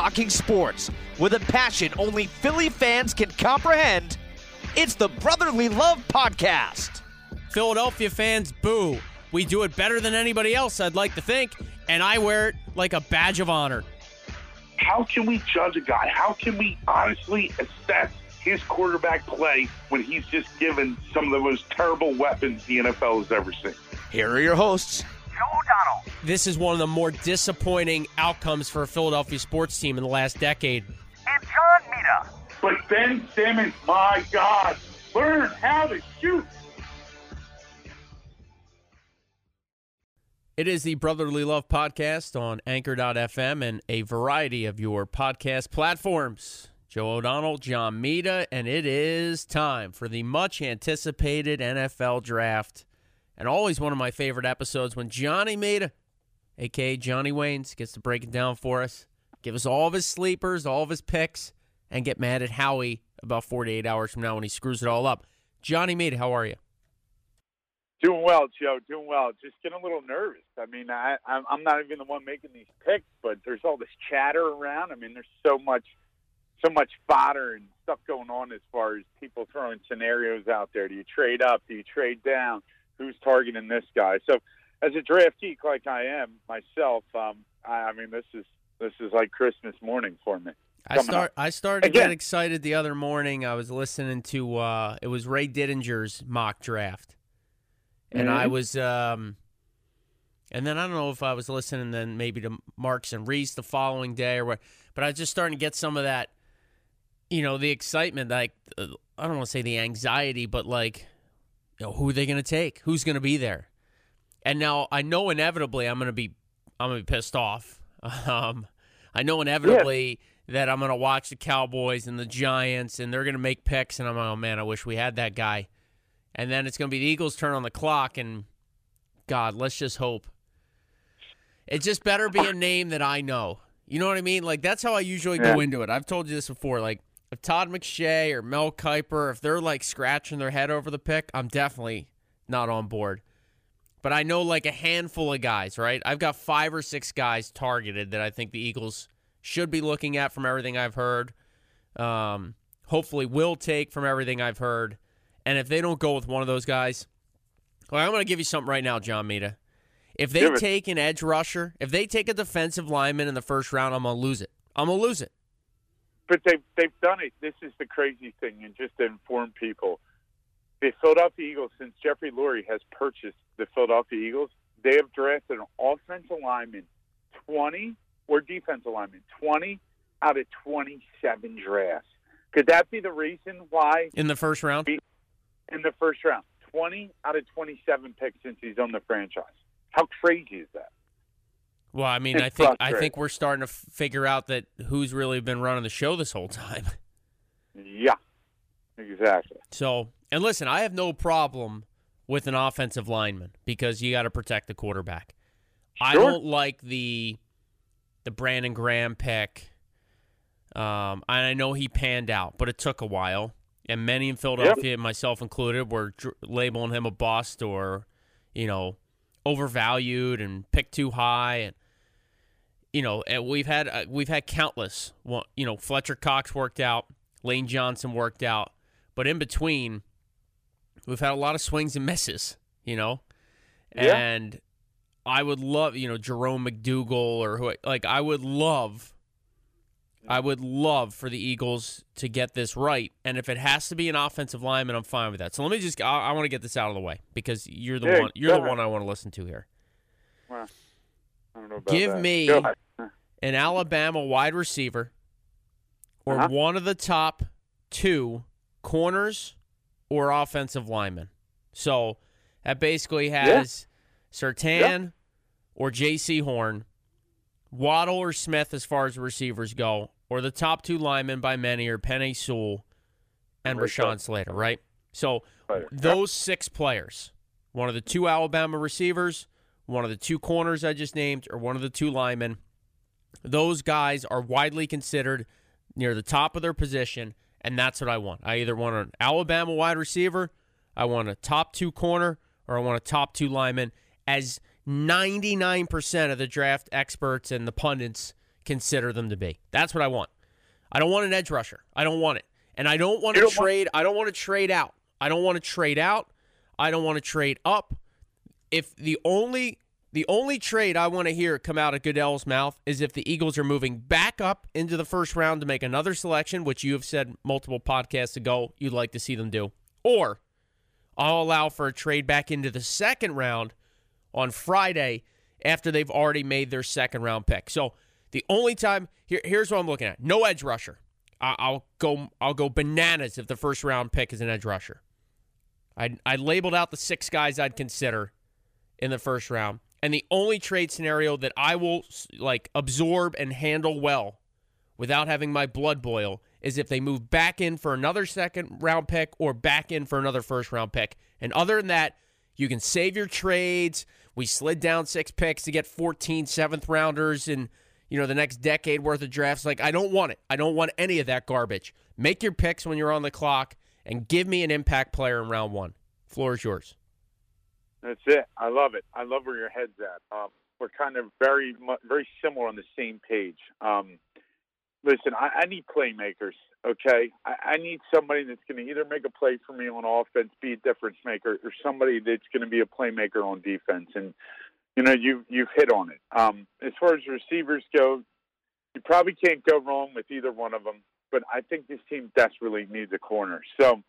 talking sports with a passion only Philly fans can comprehend. It's the Brotherly Love Podcast. Philadelphia fans, boo. We do it better than anybody else, I'd like to think, and I wear it like a badge of honor. How can we judge a guy? How can we honestly assess his quarterback play when he's just given some of the most terrible weapons the NFL has ever seen? Here are your hosts, Joe O'Donnell. This is one of the more disappointing outcomes for a Philadelphia sports team in the last decade. And John Mita. But Ben Simmons, my God, learn how to shoot. It is the Brotherly Love Podcast on Anchor.fm and a variety of your podcast platforms. Joe O'Donnell, John Mita, and it is time for the much anticipated NFL draft. And always one of my favorite episodes when Johnny Mita, aka Johnny Waynes, gets to break it down for us, give us all of his sleepers, all of his picks, and get mad at Howie about 48 hours from now when he screws it all up. Johnny Mita, how are you? Doing well, Joe. Doing well. Just getting a little nervous. I mean, I, I'm not even the one making these picks, but there's all this chatter around. I mean, there's so much, so much fodder and stuff going on as far as people throwing scenarios out there. Do you trade up? Do you trade down? Who's targeting this guy? So, as a draft geek like I am myself, um, I, I mean, this is this is like Christmas morning for me. I start. up. I started to get excited the other morning. I was listening to. Uh, it was Ray Didinger's mock draft, and I Mhm. was. Um, and then I don't know if I was listening then maybe to Marks and Reese the following day or what. But I was just starting to get some of that, you know, the excitement. Like uh, I don't want to say the anxiety, but like, you know, who are they going to take? Who's going to be there? And now I know inevitably I'm going to be. I'm going to be pissed off. Um, I know inevitably that I'm going to watch the Cowboys and the Giants, and they're going to make picks, and I'm like, oh man, I wish we had that guy. And then it's going to be the Eagles' turn on the clock, and God, let's just hope. It just better be a name that I know. You know what I mean? Like that's how I usually go into it. I've told you this before. Like if Todd McShay or Mel Kiper, if they're like scratching their head over the pick, I'm definitely not on board. But I know like a handful of guys, right? I've got five or six guys targeted that I think the Eagles should be looking at from everything I've heard. Um, hopefully, will take from everything I've heard. And if they don't go with one of those guys, well, I'm going to give you something right now, John Mita. If they take an edge rusher, if they take a defensive lineman in the first round, I'm going to lose it. I'm going to lose it. but they've they've done it. This is the crazy thing, and just to inform people, the Philadelphia Eagles, since Jeffrey Lurie has purchased the Philadelphia Eagles, they have drafted an offensive lineman twenty or defensive lineman twenty out of twenty seven drafts. Could that be the reason why In the first round? in the first round, twenty out of twenty seven picks since he's on the franchise? How crazy is that? Well, I mean, It's I think I think we're starting to figure out that who's really been running the show this whole time. Yeah, exactly. So, and listen, I have no problem with an offensive lineman because you got to protect the quarterback. I don't like the the Brandon Graham pick. Um, and I know he panned out, but it took a while, and many in Philadelphia, myself included, were dr- labeling him a bust or, you know, overvalued and picked too high, and you know, and we've had uh, we've had countless. You know, Fletcher Cox worked out, Lane Johnson worked out, but in between, we've had a lot of swings and misses. You know, Yeah. and I would love, you know, Jerome McDougle or who, like, I would love, I would love for the Eagles to get this right. And if it has to be an offensive lineman, I'm fine with that. So let me just, I, I want to get this out of the way because you're the Yeah, one, you're the one I want to listen to here. Well, I don't know about Give that. me- An Alabama wide receiver or Uh-huh. one of the top two corners or offensive linemen. So that basically has Surtain or Jaycee Horn, Waddle or Smith as far as receivers go, or the top two linemen by many are Penei Sewell and Rashawn. Slater, right? So those six players, one of the two Alabama receivers, one of the two corners I just named, or one of the two linemen, those guys are widely considered near the top of their position, and that's what I want. I either want an Alabama wide receiver, I want a top two corner, or I want a top two lineman. As 99% of the draft experts and the pundits consider them to be. That's what I want. I don't want an edge rusher. I don't want it. And I don't want to don't want- trade. I don't want to trade out. I don't want to trade out. I don't want to trade up. If the only the only trade I want to hear come out of Goodell's mouth is if the Eagles are moving back up into the first round to make another selection, which you have said multiple podcasts ago you'd like to see them do, or I'll allow for a trade back into the second round on Friday after they've already made their second round pick. So the only time here, here's what I'm looking at: no edge rusher. I, I'll go I'll go bananas if the first round pick is an edge rusher. I I labeled out the six guys I'd consider in the first round, and the only trade scenario that I will like absorb and handle well without having my blood boil is if they move back in for another second round pick or back in for another first round pick. And other than that, you can save your trades. We slid down six picks to get 14 seventh rounders in, you know, the next decade worth of drafts. Like I don't want it. I don't want any of that garbage. Make your picks when you're on the clock and give me an impact player in round 1. Floor is yours. That's it. I love it. I love where your head's at. Um, we're kind of very, very similar on the same page. Um, listen, I, I need playmakers. Okay, I, I need somebody that's going to either make a play for me on offense, be a difference maker, or somebody that's going to be a playmaker on defense. And you know, you you've hit on it. Um, as far as receivers go, you probably can't go wrong with either one of them. But I think this team desperately needs a corner. So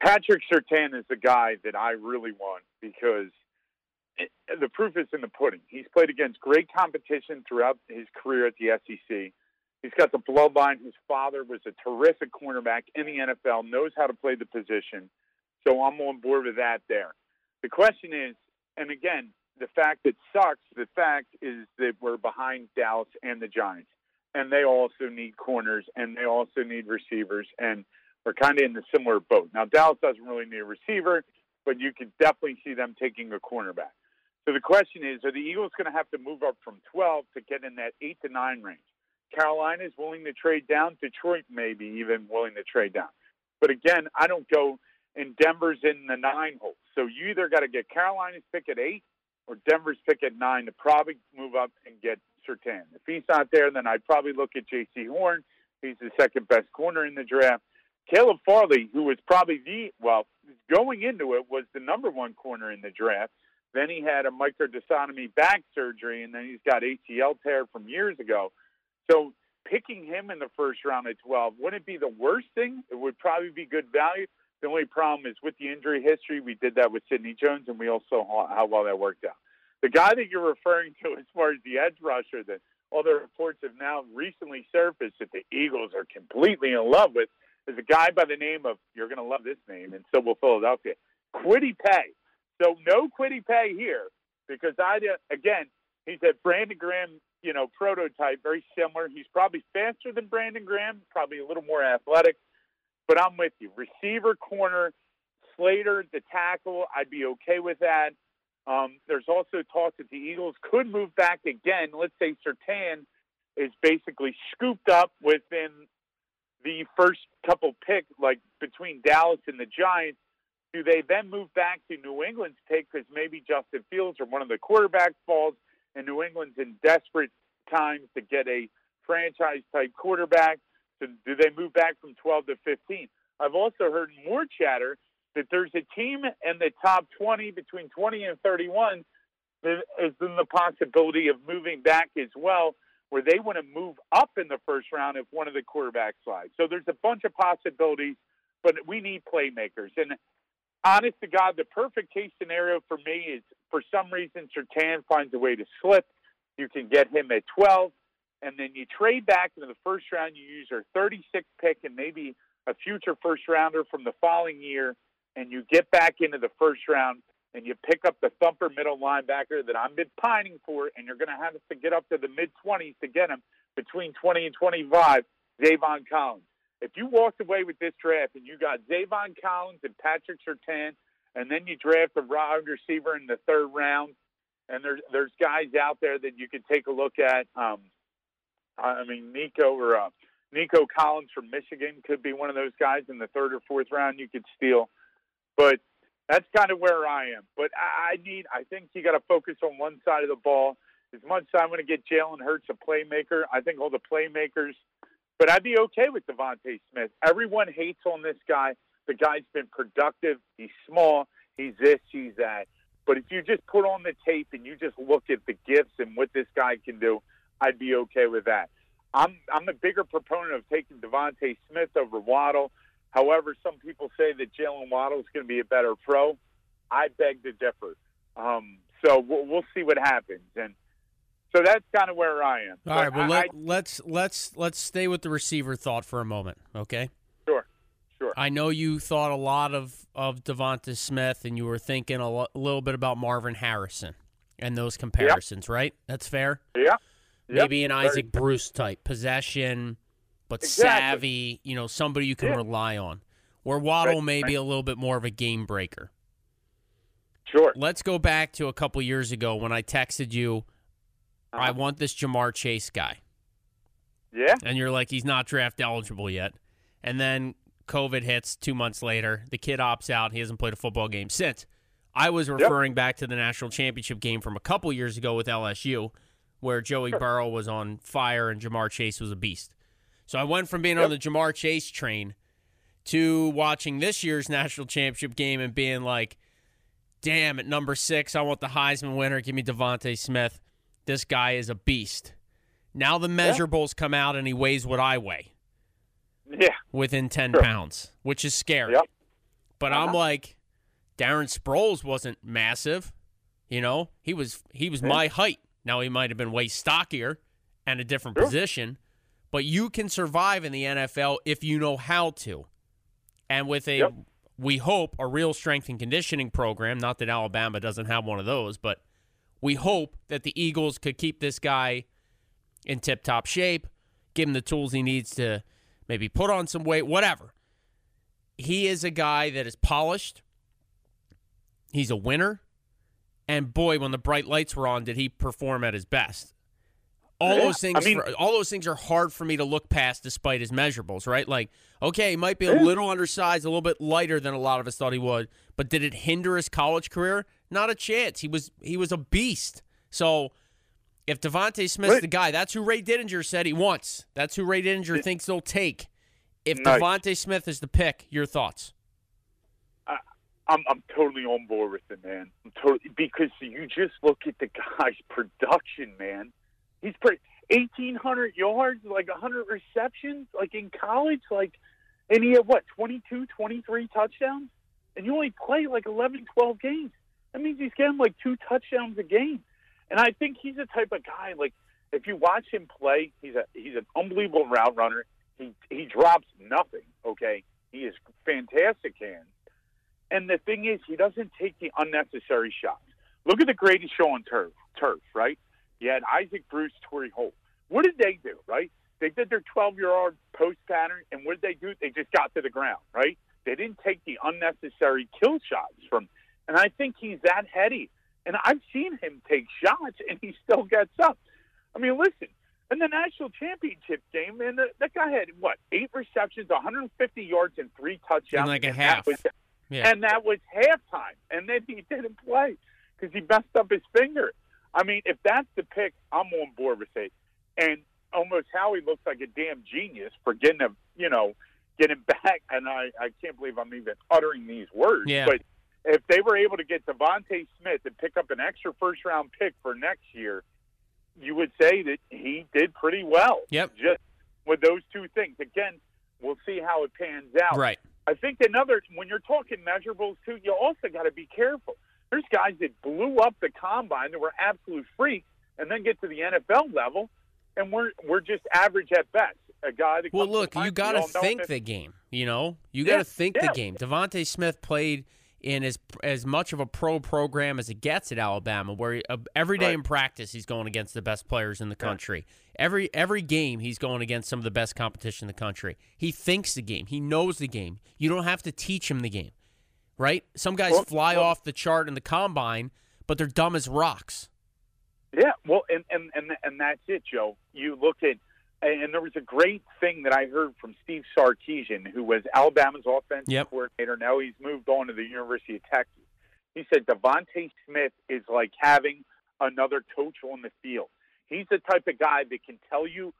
Patrick Surtain is the guy that I really want because it, the proof is in the pudding. He's played against great competition throughout his career at the SEC. He's got the bloodline. His father was a terrific cornerback in the NFL, knows how to play the position. So I'm on board with that there. The question is, and again, the fact that sucks, the fact is that we're behind Dallas and the Giants. And they also need corners and they also need receivers. And we're kind of in the similar boat. Now, Dallas doesn't really need a receiver, but you could definitely see them taking a cornerback. So the question is, are the Eagles going to have to move up from 12 to get in that 8 to 9 range? Carolina is willing to trade down. Detroit may be even willing to trade down. But again, I don't go, and Denver's in the 9 hole. So you either got to get Carolina's pick at 8 or Denver's pick at 9 to probably move up and get Surtain. If he's not there, then I'd probably look at Jaycee Horn. He's the second best corner in the draft. Caleb Farley, who was probably the well going into it, was the number one corner in the draft. Then he had a microdiscectomy back surgery, and then he's got ACL tear from years ago. So picking him in the first round at 12 wouldn't be the worst thing. It would probably be good value. The only problem is with the injury history, we did that with Sidney Jones, and we also saw how well that worked out. The guy that you're referring to, as far as the edge rusher, that all the reports have now recently surfaced that the Eagles are completely in love with, is a guy by the name of, you're going to love this name, and so will Philadelphia, Kwity Paye. So no Kwity Paye here because I, again, he's a Brandon Graham, you know, prototype, very similar. He's probably faster than Brandon Graham, probably a little more athletic, but I'm with you. Receiver, corner, Slater, the tackle, I'd be okay with that. Um, there's also talk that the Eagles could move back again. Let's say Surtain is basically scooped up within the first couple picks, like between Dallas and the Giants. Do they then move back to New England's pick because maybe Justin Fields or one of the quarterbacks falls, and New England's in desperate times to get a franchise type quarterback? So do they move back from 12 to 15? I've also heard more chatter that there's a team in the top 20 between 20 and 31 that is in the possibility of moving back as well, where they want to move up in the first round if one of the quarterbacks slides. So there's a bunch of possibilities, but we need playmakers. And honest to God, the perfect case scenario for me is for some reason Surtain finds a way to slip. You can get him at 12, and then you trade back into the first round. You use your 36th pick and maybe a future first rounder from the following year, and you get back into the first round and you pick up the thumper middle linebacker that I've been pining for, and you're going to have to get up to the mid 20s to get him between 20 and 25, Zaven Collins. If you walked away with this draft and you got Zaven Collins and Patrick Surtain, and then you draft a wide receiver in the third round, and there's there's guys out there that you could take a look at. Um, I mean, Nico or uh, Nico Collins from Michigan could be one of those guys in the third or fourth round you could steal. But that's kind of where I am. But I, I need, I think you got to focus on one side of the ball. as much as I'm going to get Jalen Hurts a playmaker, I think all the playmakers. But I'd be okay with DeVonta Smith. Everyone hates on this guy. The guy's been productive. He's small. He's this. He's that. But if you just put on the tape and you just look at the gifts and what this guy can do, I'd be okay with that. I'm I'm a bigger proponent of taking DeVonta Smith over Waddle. However, some people say that Jaylen Waddle is going to be a better pro. I beg to differ. Um, so we'll, we'll see what happens, and so that's kind of where I am. All right, But well I- let, let's let's let's stay with the receiver thought for a moment, okay? Sure, sure. I know you thought a lot of of DeVonta Smith, and you were thinking a, lo- a little bit about Marvin Harrison and those comparisons, right? That's fair. yeah, Yep, Maybe an very- Isaac Bruce type possession, but Exactly. savvy. You know, somebody you can Yeah. rely on. Where Waddle Right, may be a little bit more of a game breaker. Sure. Let's go back to a couple years ago when I texted you, I Uh-huh. want this Ja'Marr Chase guy. Yeah, and you're like, he's not draft eligible yet. And then COVID hits two months later. The kid opts out. He hasn't played a football game since. I was referring back to the national championship game from a couple years ago with LSU, where Joey Burrow was on fire and Ja'Marr Chase was a beast. So I went from being on the Ja'Marr Chase train to watching this year's national championship game and being like, damn, at number six, I want the Heisman winner. Give me DeVonta Smith. This guy is a beast. Now the measurables come out and he weighs what I weigh yeah, within 10 Sure. pounds, which is scary. Yep. But I'm Uh-huh. like, Darren Sproles wasn't massive. You know, he was he was Yeah. my height. Now he might have been way stockier and a different Sure. position, but you can survive in the NFL if you know how to. And with a Yep. we hope a real strength and conditioning program, not that Alabama doesn't have one of those, but we hope that the Eagles could keep this guy in tip top shape, give him the tools he needs to maybe put on some weight, whatever. He is a guy that is polished. He's a winner. And boy, when the bright lights were on, did he perform at his best? All Yeah, those things, I mean- for, all those things are hard for me to look past, despite his measurables. Right? Like, okay, he might be a Yeah. little undersized, a little bit lighter than a lot of us thought he would, but did it hinder his college career? Not a chance. He was he was a beast. So, if DeVonta Smith's Right. the guy, that's who Ray Didinger said he wants. That's who Ray Didinger thinks they'll take. If Nice. DeVonta Smith is the pick, your thoughts? I'm I'm totally on board with it, man. I'm totally because you just look at the guy's production, man. He's pretty. 1,800 yards, like 100 receptions, like in college, like, and he had what, 22, 23 touchdowns? And you only play like 11, 12 games. That means he's getting like two touchdowns a game. And I think he's the type of guy, like, if you watch him play, he's a he's an unbelievable route runner. He he drops nothing. Okay, he is fantastic hands. And the thing is, he doesn't take the unnecessary shots. Look at the greatest show on turf, turf, right? You had Isaac Bruce, Torry Holt. What did they do, right? They did their 12 yard post pattern, and what did they do? They just got to the ground, right? They didn't take the unnecessary kill shots from. And I think he's that heady. And I've seen him take shots, and he still gets up. I mean, listen, in the national championship game, man, the, that guy had what eight receptions, 150 yards, and three touchdowns. In like a and that half. was- Yeah. and that was halftime. And then he didn't play because he messed up his finger. I mean, if that's the pick, I'm on board with it. And almost Howie looks like a damn genius for getting him, you know, getting back. And I, I can't believe I'm even uttering these words. Yeah. But if they were able to get DeVonta Smith and pick up an extra first round pick for next year, you would say that he did pretty well. Yep. Just with those two things. Again, we'll see how it pans out. Right. I think another when you're talking measurables too, you also got to be careful. There's guys that blew up the combine that were absolute freaks, and then get to the NFL level, and we're we're just average at best. A guy that Well, look, you got to think the game. You know, you Yeah, got to think the game. DeVonta Smith played in as as much of a pro program as it gets at Alabama, where he, uh, every day Right. in practice he's going against the best players in the country. Every every game he's going against some of the best competition in the country. He thinks the game. He knows the game. You don't have to teach him the game, right? Some guys Well- fly well- off the chart in the combine, but they're dumb as rocks. Yeah, well, and and and and that's it, Joe. You look at, and there was a great thing that I heard from Steve Sarkisian, who was Alabama's offensive Yep. coordinator. Now he's moved on to the University of Texas. He said DeVonta Smith is like having another coach on the field. He's the type of guy that can tell you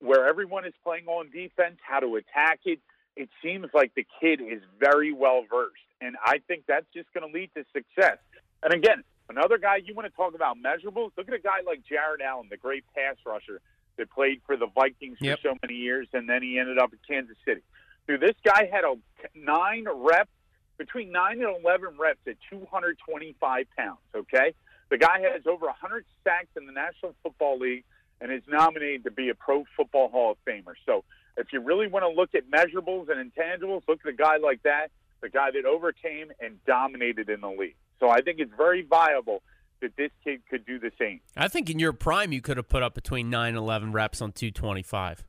where everyone is playing on defense, how to attack it. It seems like the kid is very well versed, and I think that's just going to lead to success. And again, another guy you want to talk about measurables. Look at a guy like Jared Allen, the great pass rusher that played for the Vikings Yep. for so many years, and then he ended up in Kansas City. Dude, this guy had a nine reps, between nine and eleven reps at 225 pounds. Okay, the guy has over 100 sacks in the National Football League and is nominated to be a Pro Football Hall of Famer. So, if you really want to look at measurables and intangibles, look at a guy like that, the guy that overcame and dominated in the league. So, I think it's very viable that this kid could do the same. I think in your prime you could have put up between 9 and 11 reps on 225.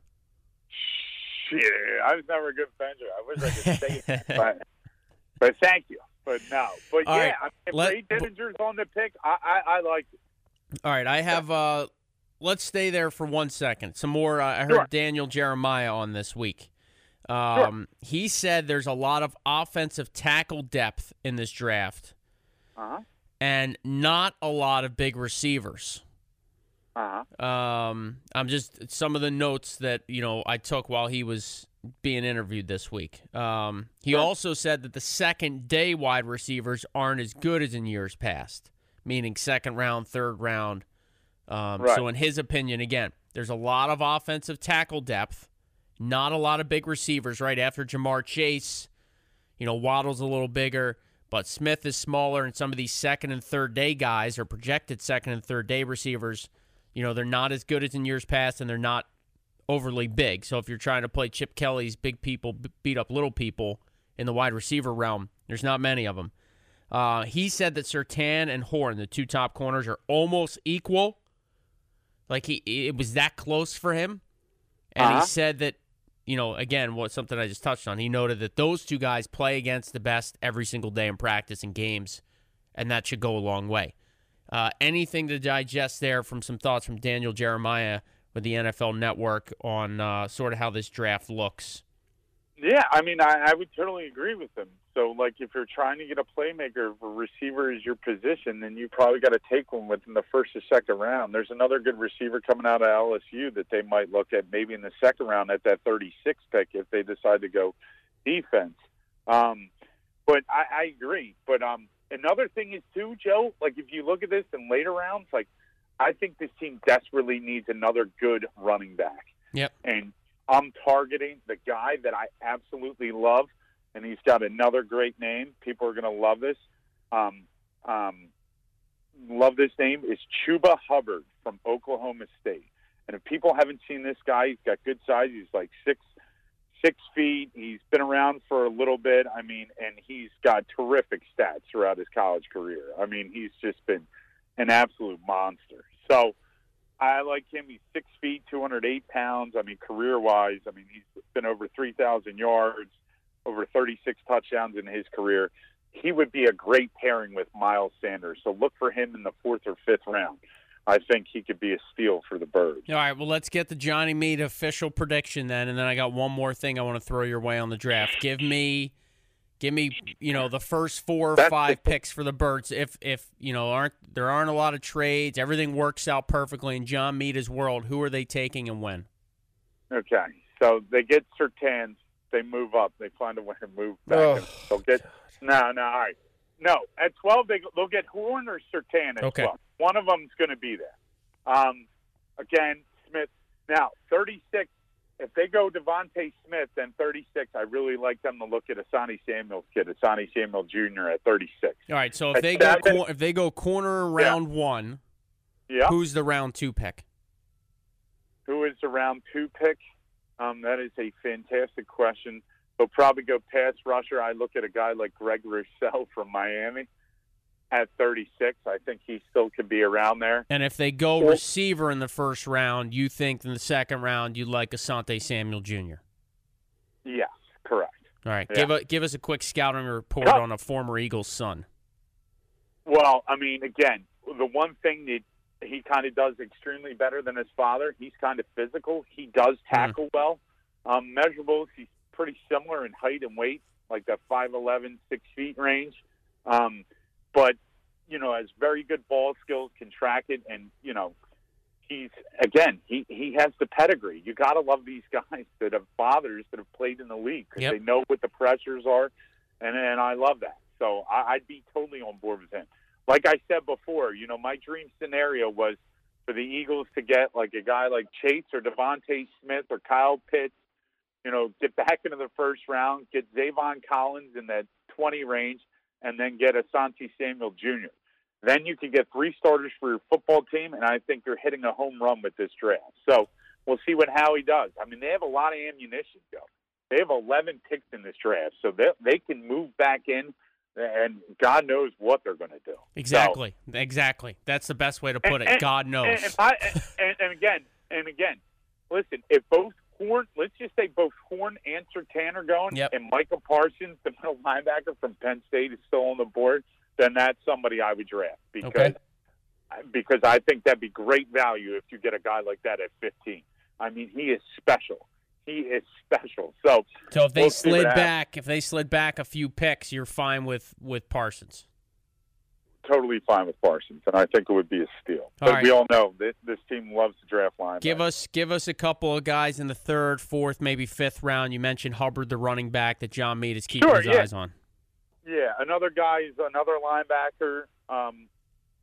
Shit, I was never a good bencher. I wish I could say it, but, but thank you. But no, but All yeah, right, I mean, if let- Ray on the pick, I, I, I like it. All right, I have. Uh, let's stay there for one second. Some more. Uh, I heard Sure. Daniel Jeremiah on this week. Um, He said there's a lot of offensive tackle depth in this draft, Uh and not a lot of big receivers. Uh huh. Um, I'm just some of the notes that you know I took while he was being interviewed this week. Um, he Sure. also said that the second day wide receivers aren't as good as in years past, meaning second round, third round. Um, Right. So in his opinion, again, there's a lot of offensive tackle depth, not a lot of big receivers. Right after Ja'Marr Chase, you know Waddle's a little bigger. But Smith is smaller, and some of these second and third day guys are projected second and third day receivers. You know, they're not as good as in years past, and they're not overly big. So if you're trying to play Chip Kelly's big people beat up little people in the wide receiver realm, there's not many of them. Uh, he said that Surtain and Horn, the two top corners, are almost equal. Like he, it was that close for him, and Uh-huh. he said that, you know, again, what something I just touched on. He noted that those two guys play against the best every single day in practice and games, and that should go a long way. Uh, anything to digest there from some thoughts from Daniel Jeremiah with the NFL Network on uh, sort of how this draft looks. Yeah, I mean, I, I would totally agree with him. So, like, if you're trying to get a playmaker, if a receiver is your position, then you probably got to take one within the first or second round. There's another good receiver coming out of LSU that they might look at maybe in the second round at that 36 pick if they decide to go defense. Um, but I, I agree. But um, another thing is too, Joe. Like, if you look at this in later rounds, like, I think this team desperately needs another good running back. Yep. And I'm targeting the guy that I absolutely love, and he's got another great name. People are going to love this. Um, um, love this name is Chuba Hubbard from Oklahoma State. And if people haven't seen this guy, he's got good size. He's like six six feet. He's been around for a little bit. I mean, and he's got terrific stats throughout his college career. I mean, he's just been an absolute monster. So I like him. He's six feet, 208 pounds. I mean, career wise, I mean, he's been over 3,000 yards, over 36 touchdowns in his career. He would be a great pairing with Miles Sanders. So look for him in the fourth or fifth round. I think he could be a steal for the Birds. All right, well, let's get the Johnny Mead official prediction then, and then I got one more thing I want to throw your way on the draft. Give me, give me, you know, the first four or That's five the- picks for the Birds. If if you know aren't there aren't a lot of trades, everything works out perfectly in John Meada's world. Who are they taking and when? Okay, so they get Surtains, they move up, they find a way to move back. Oh, they'll get no, no, all right, no. At twelve, they they'll get Horn or Surtain at Okay. twelve. One of them's going to be there. Um, again, Smith. Now thirty six. If they go Devontae Smith, then thirty six. I really like them to look at Asante Samuel's kid, Asante Samuel Jr. at thirty six. All right, so if At they go cor- if they go corner round one, Yeah. who's the round two pick? Who is the round two pick? Um, that is a fantastic question. They'll probably go pass rusher. I look at a guy like Greg Rousseau from Miami at 36. I think he still could be around there. And if they go Well- receiver in the first round, you think in the second round you'd like Asante Samuel Jr. Yes, correct. All right, Yeah. give a, give us a quick scouting report on a former Eagles son. Well, I mean, again, the one thing that he kind of does extremely better than his father, he's kind of physical. He does tackle well. Um, measurables, he's pretty similar in height and weight, like that 5'11", 6 feet range. Um, but you know, has very good ball skills, can track it, and you know, he's again, he he has the pedigree. You got to love these guys that have fathers that have played in the league because Yep. they know what the pressures are, and and I love that. So I, I'd be totally on board with him. Like I said before, you know, my dream scenario was for the Eagles to get like a guy like Chase or DeVonta Smith or Kyle Pitts, you know, get back into the first round, get Zaven Collins in that 20 range, and then get Asante Samuel Jr. Then you can get three starters for your football team, and I think you're hitting a home run with this draft. So we'll see what Howie does. I mean, they have a lot of ammunition, Joe. They have 11 picks in this draft, so they they can move back in, and God knows what they're going to do. So- Exactly. Exactly. That's the best way to put it. And- God knows. and, and, I, and, and again, and again, listen. If both Horn, let's just say both Horn and Surtain are going, Yep. and Micah Parsons, the middle linebacker from Penn State, is still on the board, then that's somebody I would draft because Okay. because I think that'd be great value if you get a guy like that at 15. I mean, he is special. He is special. So so if they we'll slid happens. back, if they slid back a few picks, you're fine with with Parsons. Totally fine with Parsons, and I think it would be a steal. But right. we all know that this team loves to draft linebackers. Give us give us a couple of guys in the third, fourth, maybe fifth round. You mentioned Hubbard, the running back that John Mead is keeping Sure, his yeah. eyes on. Yeah, another guy is another linebacker. Um,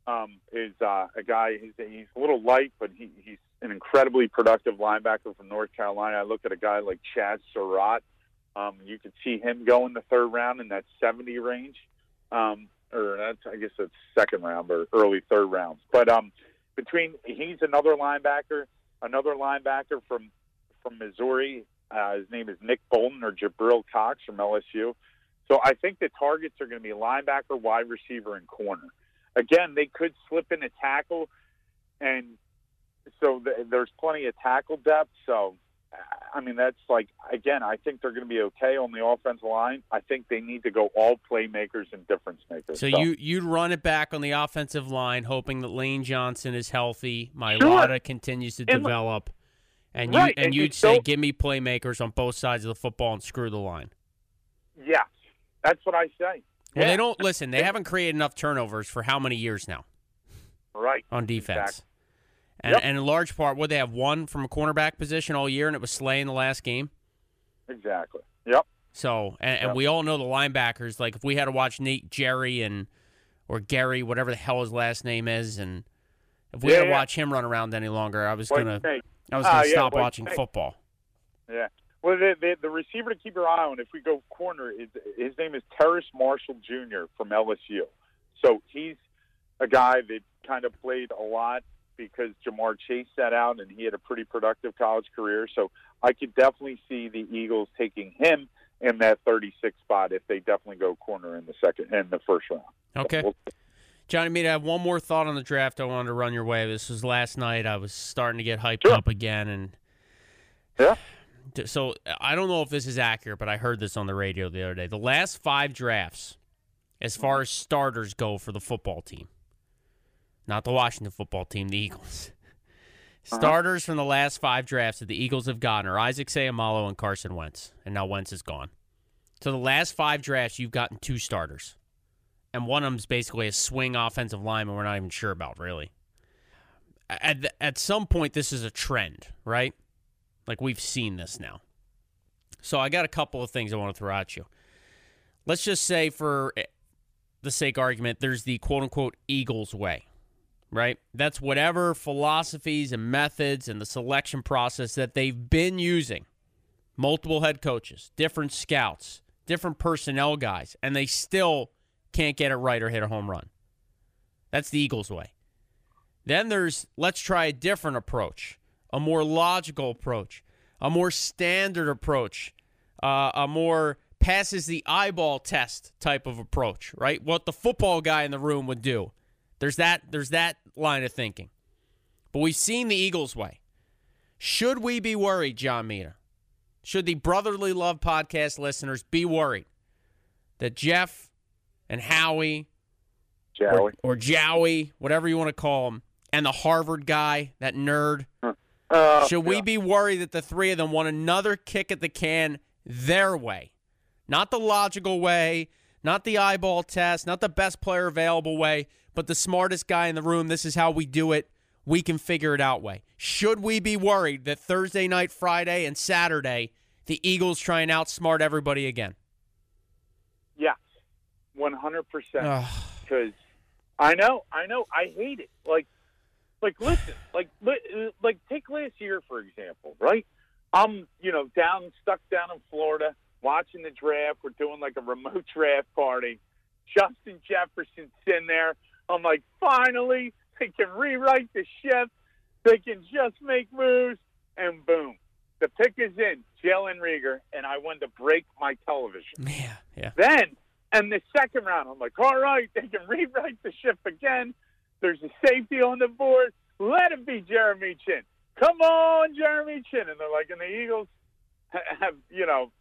um, is uh, a guy. He's, he's a little light, but he, he's an incredibly productive linebacker from North Carolina. I look at a guy like Chazz Surratt. Um, you could see him go in the third round in that 70 range, um, or I guess it's second round or early third rounds. But um, between he's another linebacker, another linebacker from from Missouri. Uh, his name is Nick Bolton or Jabril Cox from LSU. So I think the targets are going to be linebacker, wide receiver, and corner. Again, they could slip in a tackle, and so th- there's plenty of tackle depth. So, I mean, that's like again, I think they're going to be okay on the offensive line. I think they need to go all playmakers and difference makers. So you you'd run it back on the offensive line, hoping that Lane Johnson is healthy, Sure. Continues to And- develop, and you Right, and and you'd say, so- give me playmakers on both sides of the football and screw the line. yes, that's what I say. Well, Yeah. they don't listen. They haven't created enough turnovers for how many years now right on defense. Exactly. And, Yep. and in large part, would they have one from a cornerback position all year, and it was Slay in the last game. Exactly. Yep. So, and, and Yep. we all know the linebackers. Like if we had to watch Nate Gerry and or Gary, whatever the hell his last name is, and if we Yeah, had to yeah. watch him run around any longer, I was gonna. I was gonna ah, yeah, stop White watching football. Yeah. Well, the, the the receiver to keep your eye on, if we go corner, is his name is Terrace Marshall Jr. from LSU. So he's a guy that kind of played a lot because Ja'Marr Chase sat out, and he had a pretty productive college career. So I could definitely see the Eagles taking him in that 36 spot if they definitely go corner in the second in the first round. Okay. We'll- Johnny Mead, I have one more thought on the draft I wanted to run your way. This was last night. I was starting to get hyped Sure. up again, and Yeah. so I don't know if this is accurate, but I heard this on the radio the other day. The last five drafts, as far as starters go for the football team, not the Washington football team, the Eagles. Uh-huh. Starters from the last five drafts that the Eagles have gotten are Isaac Seumalo and Carson Wentz, and now Wentz is gone. So the last five drafts, you've gotten two starters and one of them's basically a swing offensive lineman we're not even sure about really. At at some point, this is a trend, right? Like we've seen this now. So I got a couple of things I want to throw at you. Let's just say, for eh, the sake of argument, there's the quote unquote Eagles way, right? That's whatever philosophies and methods and the selection process that they've been using. Multiple head coaches, different scouts, different personnel guys, and they still can't get it right or hit a home run. That's the Eagles' way. Then there's let's try a different approach, a more logical approach, a more standard approach, uh, a more passes the eyeball test type of approach, right? What the football guy in the room would do. There's that there's that line of thinking. But we've seen the Eagles' way. Should we be worried, John Mita? Should the Brotherly Love podcast listeners be worried that Jeff and Howie Joey. or, or Jowie, whatever you want to call him, and the Harvard guy, that nerd, Uh, should we yeah. be worried that the three of them want another kick at the can their way? Not the logical way, not the eyeball test, not the best player available way, but the smartest guy in the room. This is how we do it. We can figure it out way. Should we be worried that Thursday night, Friday, and Saturday, the Eagles try and outsmart everybody again? Yes, one hundred percent. Because I know, I know, I hate it. Like, like listen, like, li- like take last year for example, right? I'm, you know, down stuck down in Florida watching the draft. We're doing like a remote draft party. Justin Jefferson's in there. I'm like, finally, they can rewrite the ship. They can just make moves, and boom, the pick is in. Jalen Reagor, and I wanted to break my television. Yeah, yeah. Then, and the second round, I'm like, all right, they can rewrite the ship again. There's a safety on the board. Let it be Jeremy Chinn. Come on, Jeremy Chinn. And they're like, and the Eagles have, you know,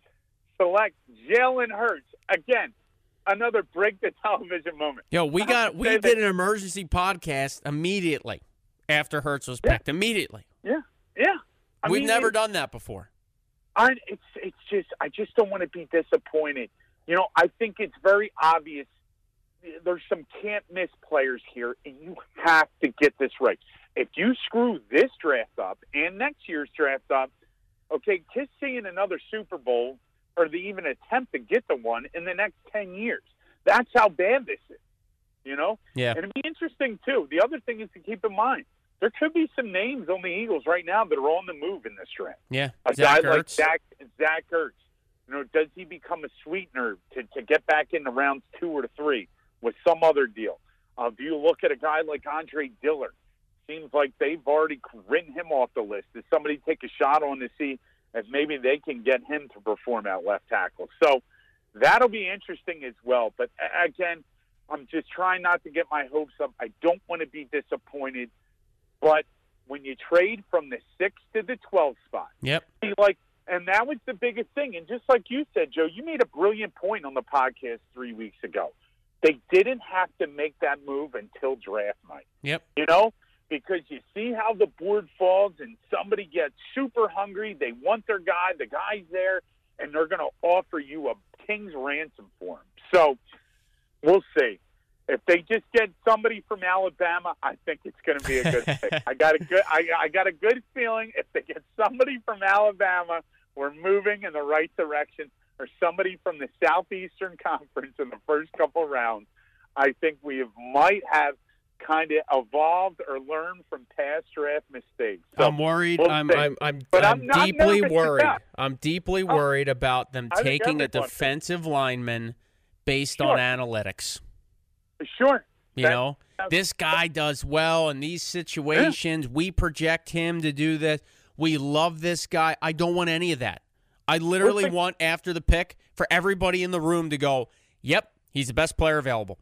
select Jalen Hurts. Again, another break the television moment. Yo, we got we did an emergency podcast immediately after Hurts was picked. Immediately. Yeah, yeah. I We've mean, never done that before. I, it's it's just I just don't want to be disappointed. You know, I think it's very obvious. There's some can't miss players here, and you have to get this right. If you screw this draft up and next year's draft up, okay, just seeing another Super Bowl or the even attempt to get the one in the next ten years. That's how bad this is. You know, Yeah. and it'd be interesting too. The other thing is to keep in mind there could be some names on the Eagles right now that are on the move in this draft Yeah. a Zach guy like Zach Zach Ertz. You know, does he become a sweetener to, to get back into rounds two or three with some other deal? Uh, do you look at a guy like Andre Dillard? Seems like they've already written him off the list. Does somebody take a shot on to see if maybe they can get him to perform at left tackle? So that'll be interesting as well. But again, I'm just trying not to get my hopes up. I don't want to be disappointed. But when you trade from the six to the 12 spot, Yep. Like, and that was the biggest thing. And just like you said, Joe, you made a brilliant point on the podcast three weeks ago. They didn't have to make that move until draft night. Yep. You know, because you see how the board falls, and somebody gets super hungry. They want their guy. The guy's there, and they're going to offer you a king's ransom for him. So we'll see. If they just get somebody from Alabama, I think it's going to be a good pick. I got a good, I, I got a good feeling if they get somebody from Alabama, we're moving in the right direction. Or somebody from the Southeastern Conference in the first couple rounds, I think we might have kind of evolved or learned from past draft mistakes. So I'm worried. we'll I'm. I'm I'm, But I'm, I'm deeply worried. about- I'm deeply Oh, worried about them I taking a defensive lineman based Sure. on analytics. sure, You That- know, this guy does well in these situations. We project him to do this. We love this guy. I don't want any of that. I literally want after the pick for everybody in the room to go, "Yep, he's the best player available."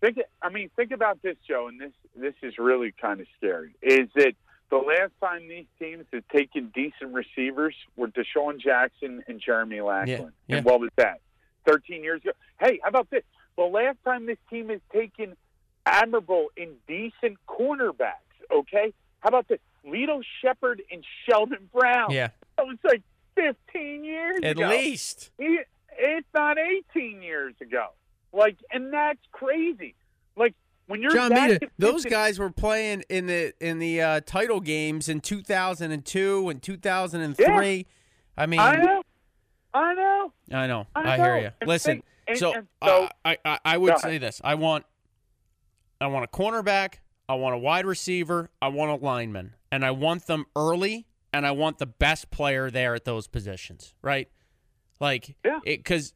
Think I mean think about this, Joe, and this this is really kind of scary. Is that the last time these teams had taken decent receivers were Deshaun Jackson and Jeremy Laughlin. yeah. And what was that? Thirteen years ago. Hey, how about this? The last time this team has taken admirable and decent cornerbacks, okay? How about this? Lito Sheppard and Sheldon Brown. Yeah, That was like fifteen years at ago. least. He- It's not 18 years ago. Like, and that's crazy. Like when you're John Mita, those guys were playing in the in the uh, title games in 2002 and 2003. I mean, I know, I know. I know. I I, hear you. And Listen, and- so, and so- I, I I would say this. I want I want a cornerback, I want a wide receiver, I want a lineman, and I want them early and I want the best player there at those positions, right? Like Yeah. cuz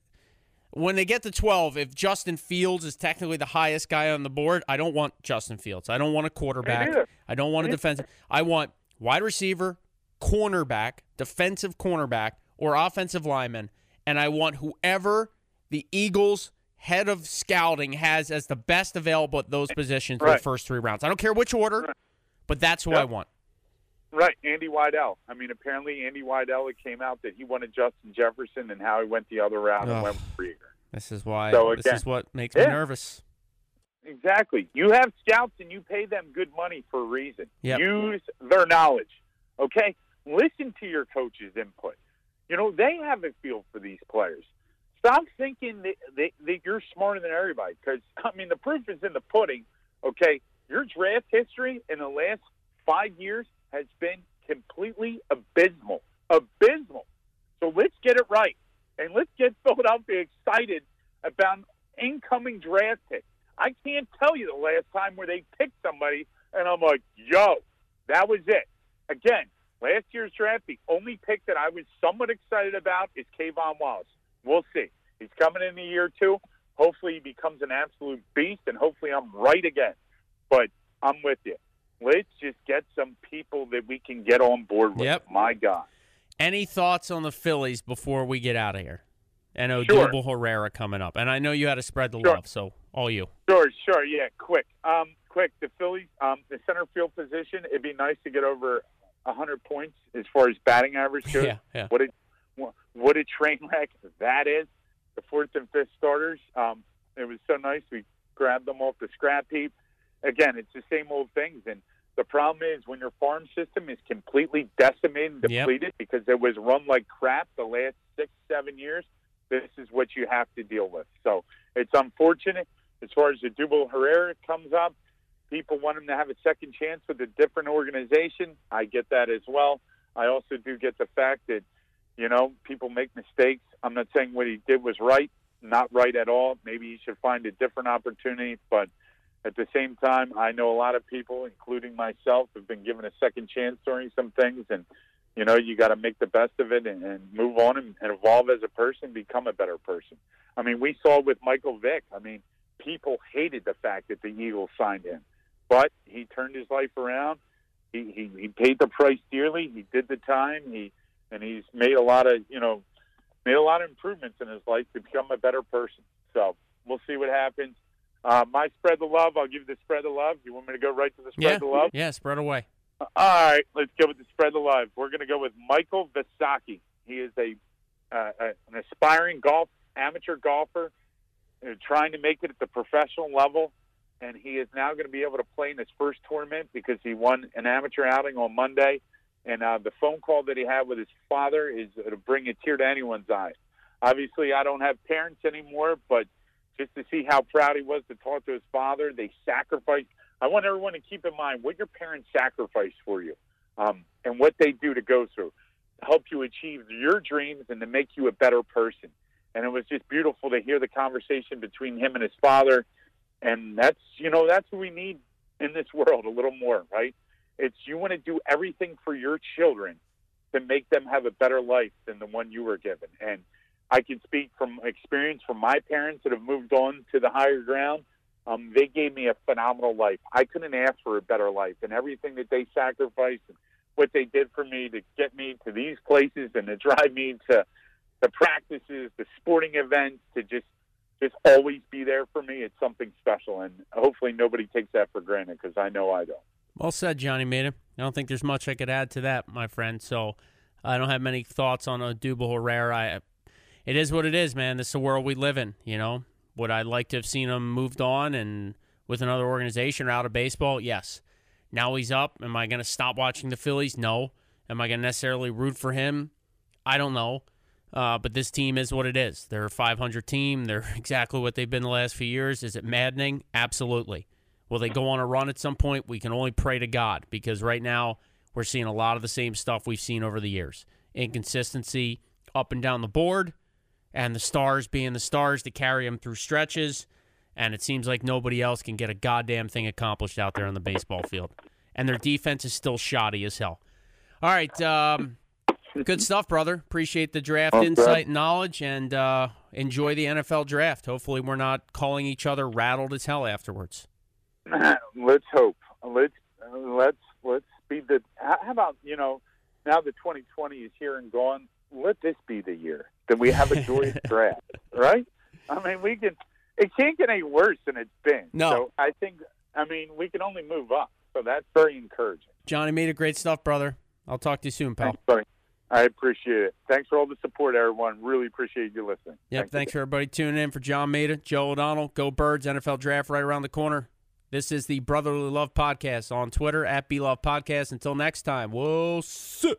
when they get to 12, if Justin Fields is technically the highest guy on the board, I don't want Justin Fields. I don't want a quarterback. I don't want a defensive. I want wide receiver, cornerback, defensive cornerback, or offensive lineman, and I want whoever the Eagles head of scouting has as the best available at those positions in the first three rounds. I don't care which order, but that's who Yep. I want. Right, Andy Weidl. I mean, apparently Andy Weidl. It came out that he wanted Justin Jefferson, and how he went the other round and went with Reagor. This is why. So this is what makes me nervous. Exactly. You have scouts, and you pay them good money for a reason. Yep. Use their knowledge. Okay. Listen to your coach's input. You know they have a feel for these players. stop thinking that, that, that you're smarter than everybody. Because I mean, the proof is in the pudding. Okay, your draft history in the last five years has been completely abysmal. Abysmal. So let's get it right, and let's get Philadelphia excited about incoming draft picks. I can't tell you the last time where they picked somebody, and I'm like, yo, that was it. Again, last year's draft, the only pick that I was somewhat excited about is K'Von Wallace. We'll see. He's coming in the year two. Hopefully, he becomes an absolute beast, and hopefully, I'm right again. But I'm with you. Let's just get some people that we can get on board with. Yep. My God. Any thoughts on the Phillies before we get out of here? And Sure. Herrera coming up. And I know you had to spread the Sure. love, so all you. Sure, sure, yeah, quick. Um, quick, the Phillies, um, the center field position, it'd be nice to get over 100 points as far as batting average goes. Yeah, yeah. What a, what a train wreck that is. The fourth and fifth starters, um, it was so nice. We grabbed them off the scrap heap. Again, it's the same old things. And the problem is when your farm system is completely decimated and Yep. depleted because it was run like crap the last six, seven years, this is what you have to deal with. So it's unfortunate. As far as the Odubel Herrera comes up, people want him to have a second chance with a different organization. I get that as well. I also do get the fact that, you know, people make mistakes. I'm not saying what he did was right, not right at all. Maybe he should find a different opportunity. But at the same time, I know a lot of people, including myself, have been given a second chance during some things. And, you know, you got to make the best of it and, and move on and, and evolve as a person, become a better person. I mean, we saw with Michael Vick. I mean, people hated the fact that the Eagles signed him, but he turned his life around. He, he he paid the price dearly. He did the time. He and he's made a lot of you know made a lot of improvements in his life to become a better person. So we'll see what happens. Uh, my spread the love. I'll give you the spread the love. You want me to go right to the spread Yeah, the love? yeah, spread away. All right, let's go with the spread the love. We're going to go with Michael Visacki. He is a, uh, a an aspiring golf amateur golfer, uh, trying to make it at the professional level, and he is now going to be able to play in his first tournament because he won an amateur outing on Monday. And uh, the phone call that he had with his father is going to bring a tear to anyone's eye. Obviously, I don't have parents anymore, but just to see how proud he was to talk to his father, they sacrificed. I want everyone to keep in mind what your parents sacrificed for you um, and what they do to go through to help you achieve your dreams and to make you a better person. And it was just beautiful to hear the conversation between him and his father. And that's, you know, that's what we need in this world a little more, right? It's you want to do everything for your children to make them have a better life than the one you were given. And I can speak from experience from my parents that have moved on to the higher ground. Um, they gave me a phenomenal life. I couldn't ask for a better life, and everything that they sacrificed and what they did for me to get me to these places and to drive me to the practices, the sporting events, to just just always be there for me. It's something special, and hopefully nobody takes that for granted because I know I don't. Well said, Johnny Maida. I don't think there's much I could add to that, my friend. So I don't have many thoughts on Odubel Herrera. I, it is what it is, man. This is the world we live in. You know, would I like to have seen him moved on and with another organization or out of baseball? Yes. Now he's up. Am I going to stop watching the Phillies? No. Am I going to necessarily root for him? I don't know. Uh, but this team is what it is. They're a 500 team. They're exactly what they've been the last few years. Is it maddening? Absolutely. Will they go on a run at some point? We can only pray to God because right now we're seeing a lot of the same stuff we've seen over the years inconsistency up and down the board, and the stars being the stars to carry them through stretches. And it seems like nobody else can get a goddamn thing accomplished out there on the baseball field. And their defense is still shoddy as hell. All right. Um, good stuff, brother. Appreciate the draft Okay. insight and knowledge and uh, enjoy the NFL draft. Hopefully, we're not calling each other rattled as hell afterwards. let's hope. Let's let's let's be the. How how about you know now that 2020 is here and gone? Let this be the year that we have a joyous draft, right? I mean, we can. It can't get any worse than it's been. No. So I think. I mean, we can only move up. So that's very encouraging. Johnny Maida great stuff, brother. I'll talk to you soon, pal. Thanks, buddy. I appreciate it. Thanks for all the support, everyone. Really appreciate you listening. Yep. Thanks Thanks for everybody tuning in for John Maida, Joe O'Donnell, Go Birds, NFL Draft right around the corner. This is the Brotherly Love Podcast on Twitter at Be Love Podcast. Until next time, we'll see.